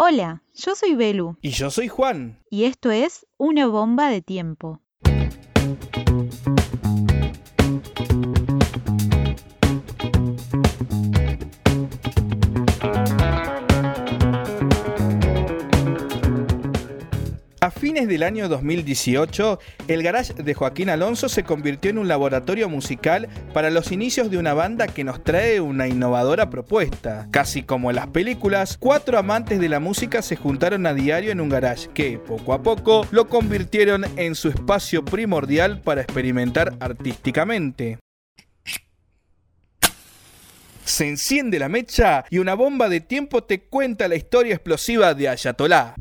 Hola, yo soy Belu. Y yo soy Juan. Y esto es Una bomba de tiempo. Fines del año 2018, el garage de Joaquín Alonso se convirtió en un laboratorio musical para los inicios de una banda que nos trae una innovadora propuesta. Casi como en las películas, cuatro amantes de la música se juntaron a diario en un garage que, poco a poco, lo convirtieron en su espacio primordial para experimentar artísticamente. Se enciende la mecha y una bomba de tiempo te cuenta la historia explosiva de Ayatollah.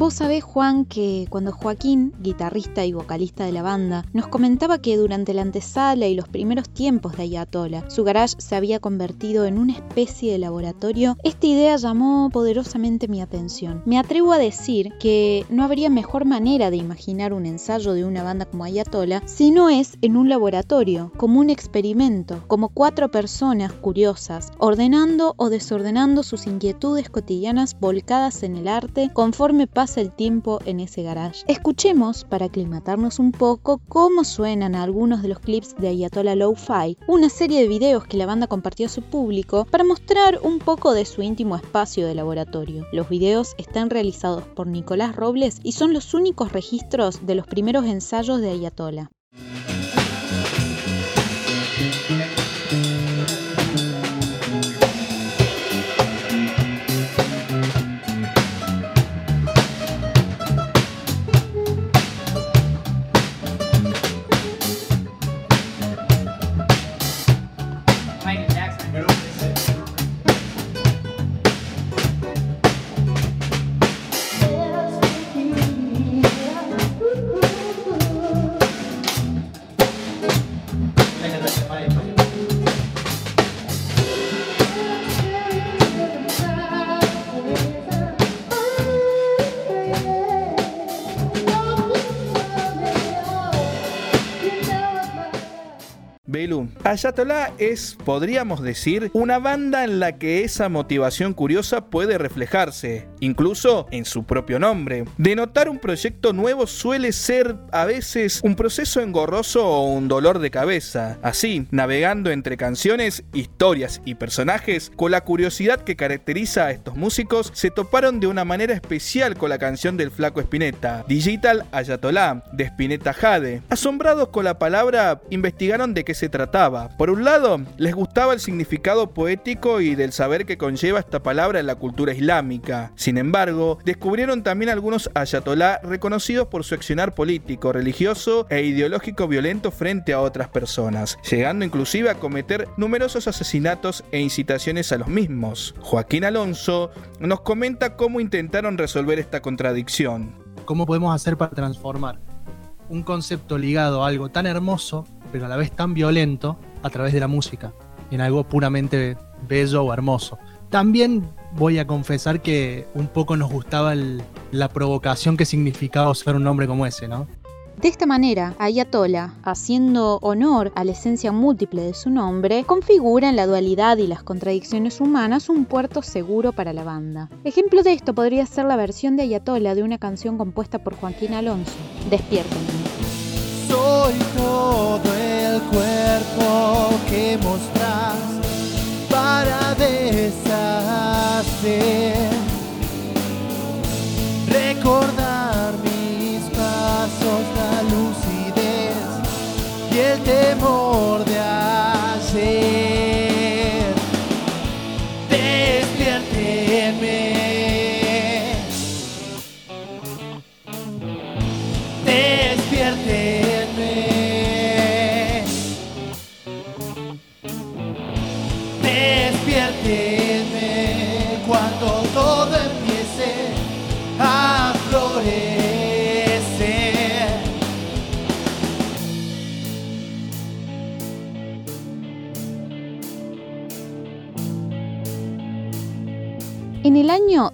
Vos sabés, Juan, que cuando Joaquín, guitarrista y vocalista de la banda, nos comentaba que durante la antesala y los primeros tiempos de Ayatola, su garage se había convertido en una especie de laboratorio, esta idea llamó poderosamente mi atención. Me atrevo a decir que no habría mejor manera de imaginar un ensayo de una banda como Ayatola si no es en un laboratorio, como un experimento, como cuatro personas curiosas, ordenando o desordenando sus inquietudes cotidianas volcadas en el arte conforme pasa el tiempo en ese garage. Escuchemos, para aclimatarnos un poco, cómo suenan algunos de los clips de Ayatollah Lo-Fi, una serie de videos que la banda compartió a su público para mostrar un poco de su íntimo espacio de laboratorio. Los videos están realizados por Nicolás Robles y son los únicos registros de los primeros ensayos de Ayatollah. Belu. Ayatollah es, podríamos decir, una banda en la que esa motivación curiosa puede reflejarse, incluso en su propio nombre. Denotar un proyecto nuevo suele ser a veces un proceso engorroso o un dolor de cabeza. Así, navegando entre canciones, historias y personajes, con la curiosidad que caracteriza a estos músicos, se toparon de una manera especial con la canción del flaco Spinetta, Digital Ayatollah, de Spinetta Jade. Asombrados con la palabra, investigaron de qué se trataba. Por un lado, les gustaba el significado poético y del saber que conlleva esta palabra en la cultura islámica. Sin embargo, descubrieron también algunos ayatolá reconocidos por su accionar político, religioso e ideológico violento frente a otras personas, llegando inclusive a cometer numerosos asesinatos e incitaciones a los mismos. Joaquín Alonso nos comenta cómo intentaron resolver esta contradicción. ¿Cómo podemos hacer para transformar un concepto ligado a algo tan hermoso pero a la vez tan violento a través de la música, en algo puramente bello o hermoso. También voy a confesar que un poco nos gustaba la provocación que significaba ser un hombre como ese, ¿no? De esta manera, Ayatollah, haciendo honor a la esencia múltiple de su nombre, configura en la dualidad y las contradicciones humanas un puerto seguro para la banda. Ejemplo de esto podría ser la versión de Ayatollah de una canción compuesta por Joaquín Alonso, Despiértenme. Soy todo el cuerpo que mostrás para deshacer.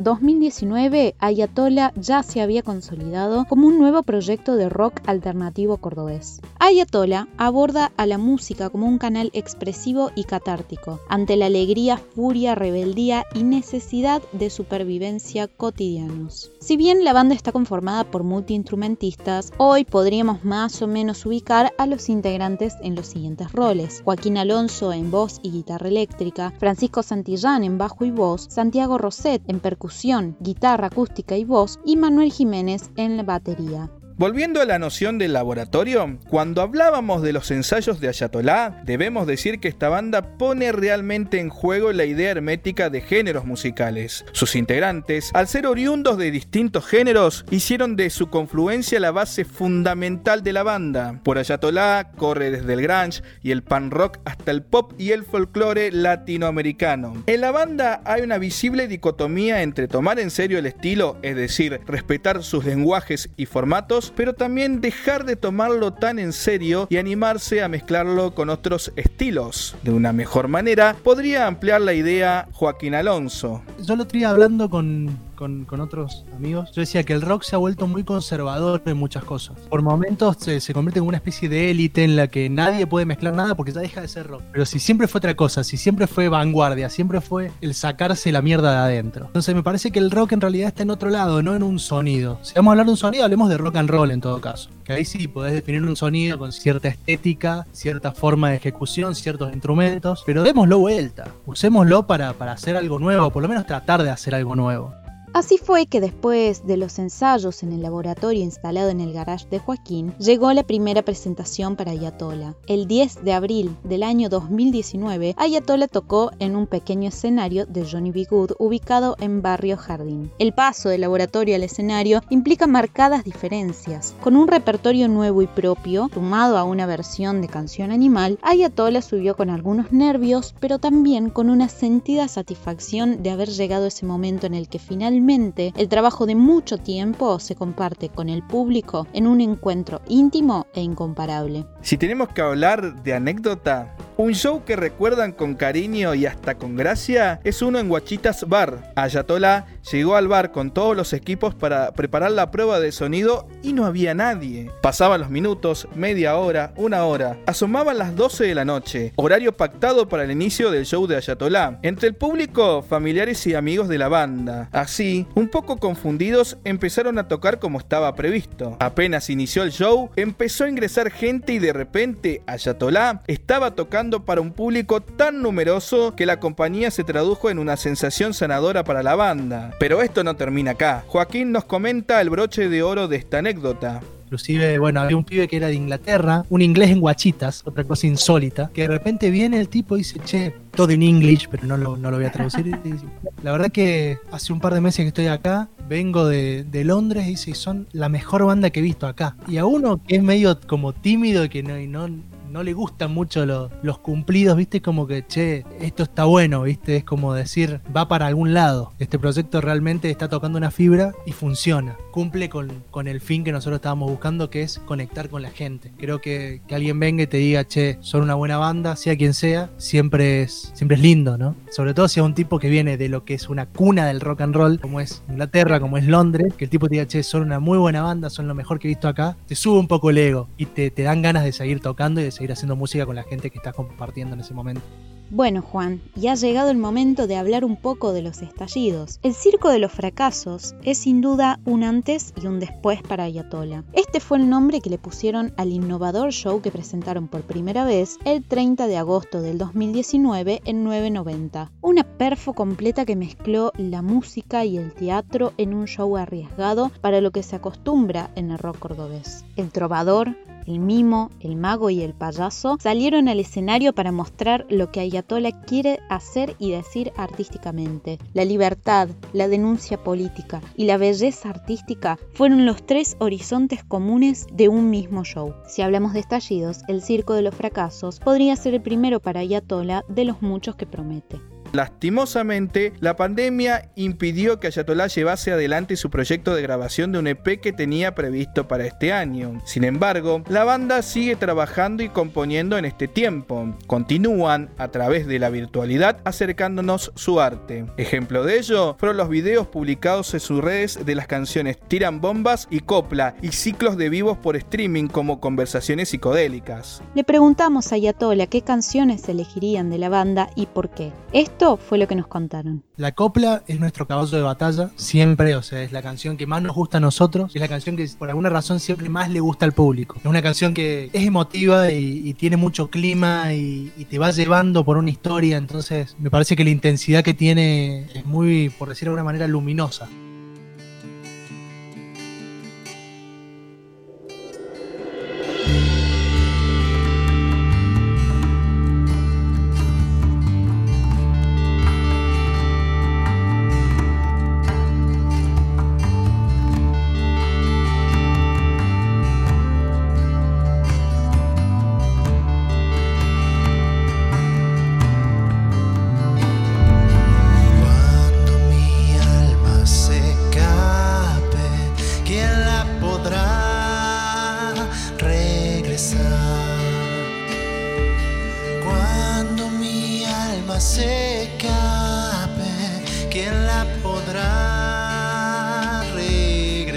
2019, Ayatollah ya se había consolidado como un nuevo proyecto de rock alternativo cordobés. Ayatollah aborda a la música como un canal expresivo y catártico, ante la alegría, furia, rebeldía y necesidad de supervivencia cotidianos. Si bien la banda está conformada por multiinstrumentistas, hoy podríamos más o menos ubicar a los integrantes en los siguientes roles. Joaquín Alonso en voz y guitarra eléctrica, Francisco Santillán en bajo y voz, Santiago Roset en percusión, guitarra acústica y voz y Manuel Jiménez en la batería. Volviendo a la noción del laboratorio, cuando hablábamos de los ensayos de Ayatollah, debemos decir que esta banda pone realmente en juego la idea hermética de géneros musicales. Sus integrantes, al ser oriundos de distintos géneros, hicieron de su confluencia la base fundamental de la banda. Por Ayatollah corre desde el grunge y el pan rock hasta el pop y el folclore latinoamericano. En la banda hay una visible dicotomía entre tomar en serio el estilo, es decir, respetar sus lenguajes y formatos, pero también dejar de tomarlo tan en serio y animarse a mezclarlo con otros estilos. De una mejor manera, podría ampliar la idea Joaquín Alonso. Yo lo otro hablando con, con, otros amigos, yo decía que el rock se ha vuelto muy conservador en muchas cosas. Por momentos se, se convierte en una especie de élite en la que nadie puede mezclar nada porque ya deja de ser rock. Pero si siempre fue otra cosa, si siempre fue vanguardia, siempre fue el sacarse la mierda de adentro. Entonces me parece que el rock en realidad está en otro lado, no en un sonido. Si vamos a hablar de un sonido, hablemos de rock and roll en todo caso. Que ahí sí podés definir un sonido con cierta estética, cierta forma de ejecución, ciertos instrumentos, pero démoslo vuelta. Usémoslo para, para hacer algo nuevo, por lo menos tratar de hacer algo nuevo. Así fue que después de los ensayos en el laboratorio instalado en el garage de Joaquín, llegó la primera presentación para Ayatola. El 10 de abril del año 2019, Ayatola tocó en un pequeño escenario de Johnny B. Ubicado en Barrio Jardín. El paso del laboratorio al escenario implica marcadas diferencias. Con un repertorio nuevo y propio, sumado a una versión de canción animal, Ayatola subió con algunos nervios, pero también con una sentida satisfacción de haber llegado ese momento en el que finalmente el trabajo de mucho tiempo se comparte con el público en un encuentro íntimo e incomparable. Si tenemos que hablar de anécdota, un show que recuerdan con cariño y hasta con gracia es uno en Guachitas Bar. Ayatollah llegó al bar con todos los equipos para preparar la prueba de sonido y no había nadie. Pasaban los minutos, media hora, una hora. Asomaban las 12 de la noche, horario pactado para el inicio del show de Ayatollah. Entre el público, familiares y amigos de la banda. Así, un poco confundidos, empezaron a tocar como estaba previsto. Apenas inició el show, empezó a ingresar gente y de repente Ayatollah estaba tocando para un público tan numeroso que la compañía se tradujo en una sensación sanadora para la banda. Pero esto no termina acá. Joaquín nos comenta el broche de oro de esta anécdota. Inclusive, bueno, había un pibe que era de Inglaterra, un inglés en guachitas, otra cosa insólita, que de repente viene el tipo y dice, che, todo en English, pero no lo, no lo voy a traducir. la verdad que hace un par de meses que estoy acá, vengo de, Londres y dice, son la mejor banda que he visto acá. Y a uno que es medio como tímido que y no no le gustan mucho los cumplidos, ¿viste? Como que, che, esto está bueno, ¿viste? Es como decir, va para algún lado. Este proyecto realmente está tocando una fibra y funciona. Cumple con, el fin que nosotros estábamos buscando, que es conectar con la gente. Creo que, que alguien venga y te diga, che, son una buena banda, sea quien sea, siempre es, siempre es lindo, ¿no? Sobre todo si es un tipo que viene de lo que es una cuna del rock and roll, como es Inglaterra, como es Londres, que el tipo te diga, che, son una muy buena banda, son lo mejor que he visto acá, te sube un poco el ego y te, te dan ganas de seguir tocando y de seguir haciendo música con la gente que estás compartiendo en ese momento. Bueno, Juan, y ha llegado el momento de hablar un poco de los estallidos. El Circo de los Fracasos es sin duda un antes y un después para Ayatola. Este fue el nombre que le pusieron al innovador show que presentaron por primera vez el 30 de agosto del 2019 en 990. Una perfo completa que mezcló la música y el teatro en un show arriesgado para lo que se acostumbra en el rock cordobés. El trovador, el mimo, el mago y el payaso salieron al escenario para mostrar lo que Ayatollah quiere hacer y decir artísticamente. La libertad, la denuncia política y la belleza artística fueron los tres horizontes comunes de un mismo show. Si hablamos de estallidos, el Circo de los Fracasos podría ser el primero para Ayatollah de los muchos que promete. Lastimosamente, la pandemia impidió que Ayatollah llevase adelante su proyecto de grabación de un EP que tenía previsto para este año. Sin embargo, la banda sigue trabajando y componiendo en este tiempo. Continúan, a través de la virtualidad, acercándonos su arte. Ejemplo de ello fueron los videos publicados en sus redes de las canciones Tiran Bombas y Copla y ciclos de vivos por streaming como conversaciones psicodélicas. Le preguntamos a Ayatollah qué canciones elegirían de la banda y por qué. Esto fue lo que nos contaron. La copla es nuestro caballo de batalla, siempre, o sea, es la canción que más nos gusta a nosotros, es la canción que por alguna razón siempre más le gusta al público. Es una canción que es emotiva y, tiene mucho clima y, y, te va llevando por una historia, entonces me parece que la intensidad que tiene es muy, por decirlo de alguna manera, luminosa.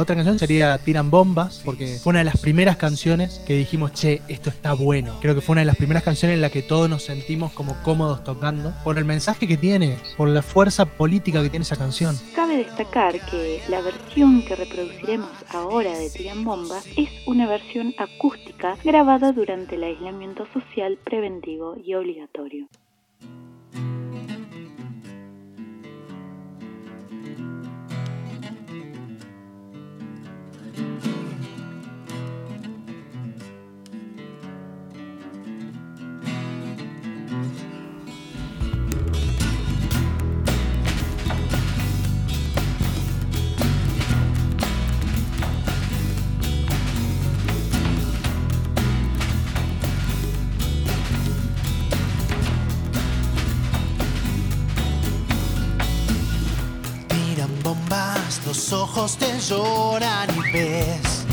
otra canción sería Tiran Bombas, porque fue una de las primeras canciones que dijimos, che, esto está bueno. Creo que fue una de las primeras canciones en la que todos nos sentimos como cómodos tocando, por el mensaje que tiene, por la fuerza política que tiene esa canción. Cabe destacar que la versión que reproduciremos ahora de Tiran Bombas es una versión acústica grabada durante el aislamiento social preventivo y obligatorio. Los ojos te lloran y ves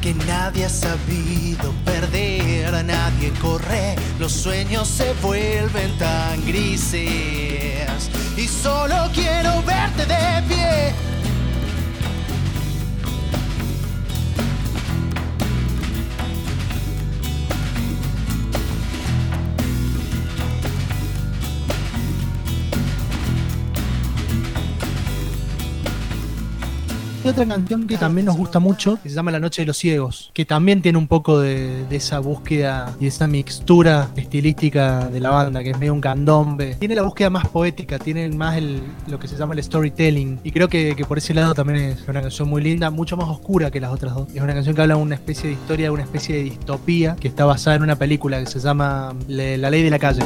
que nadie ha sabido perder, nadie corre, los sueños se vuelven tan grises. Y solo quiero verte de pie otra canción que también nos gusta mucho, que se llama La Noche de los Ciegos, que también tiene un poco de, esa búsqueda y esa mixtura estilística de la banda, que es medio un candombe. Tiene la búsqueda más poética, tiene más el, lo que se llama el storytelling. Y creo que, por ese lado también es una canción muy linda, mucho más oscura que las otras dos. Es una canción que habla de una especie de historia, de una especie de distopía, que está basada en una película que se llama La Ley de la Calle.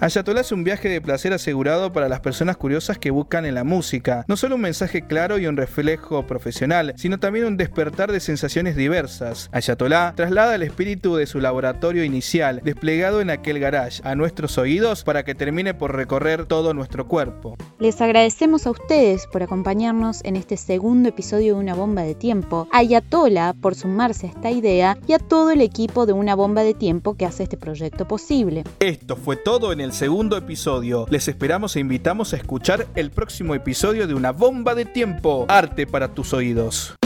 Ayatollah es un viaje de placer asegurado para las personas curiosas que buscan en la música, no solo un mensaje claro y un reflejo profesional, sino también un despertar de sensaciones diversas. Ayatollah traslada el espíritu de su laboratorio inicial, desplegado en aquel garage, a nuestros oídos para que termine por recorrer todo nuestro cuerpo. Les agradecemos a ustedes por acompañarnos en este segundo episodio de Una Bomba de Tiempo, a Ayatollah por sumarse a esta idea y a todo el equipo de Una Bomba de Tiempo que hace este proyecto posible. Esto fue todo en el segundo episodio. Les esperamos e invitamos a escuchar el próximo episodio de Una Bomba de Tiempo, arte para tus oídos.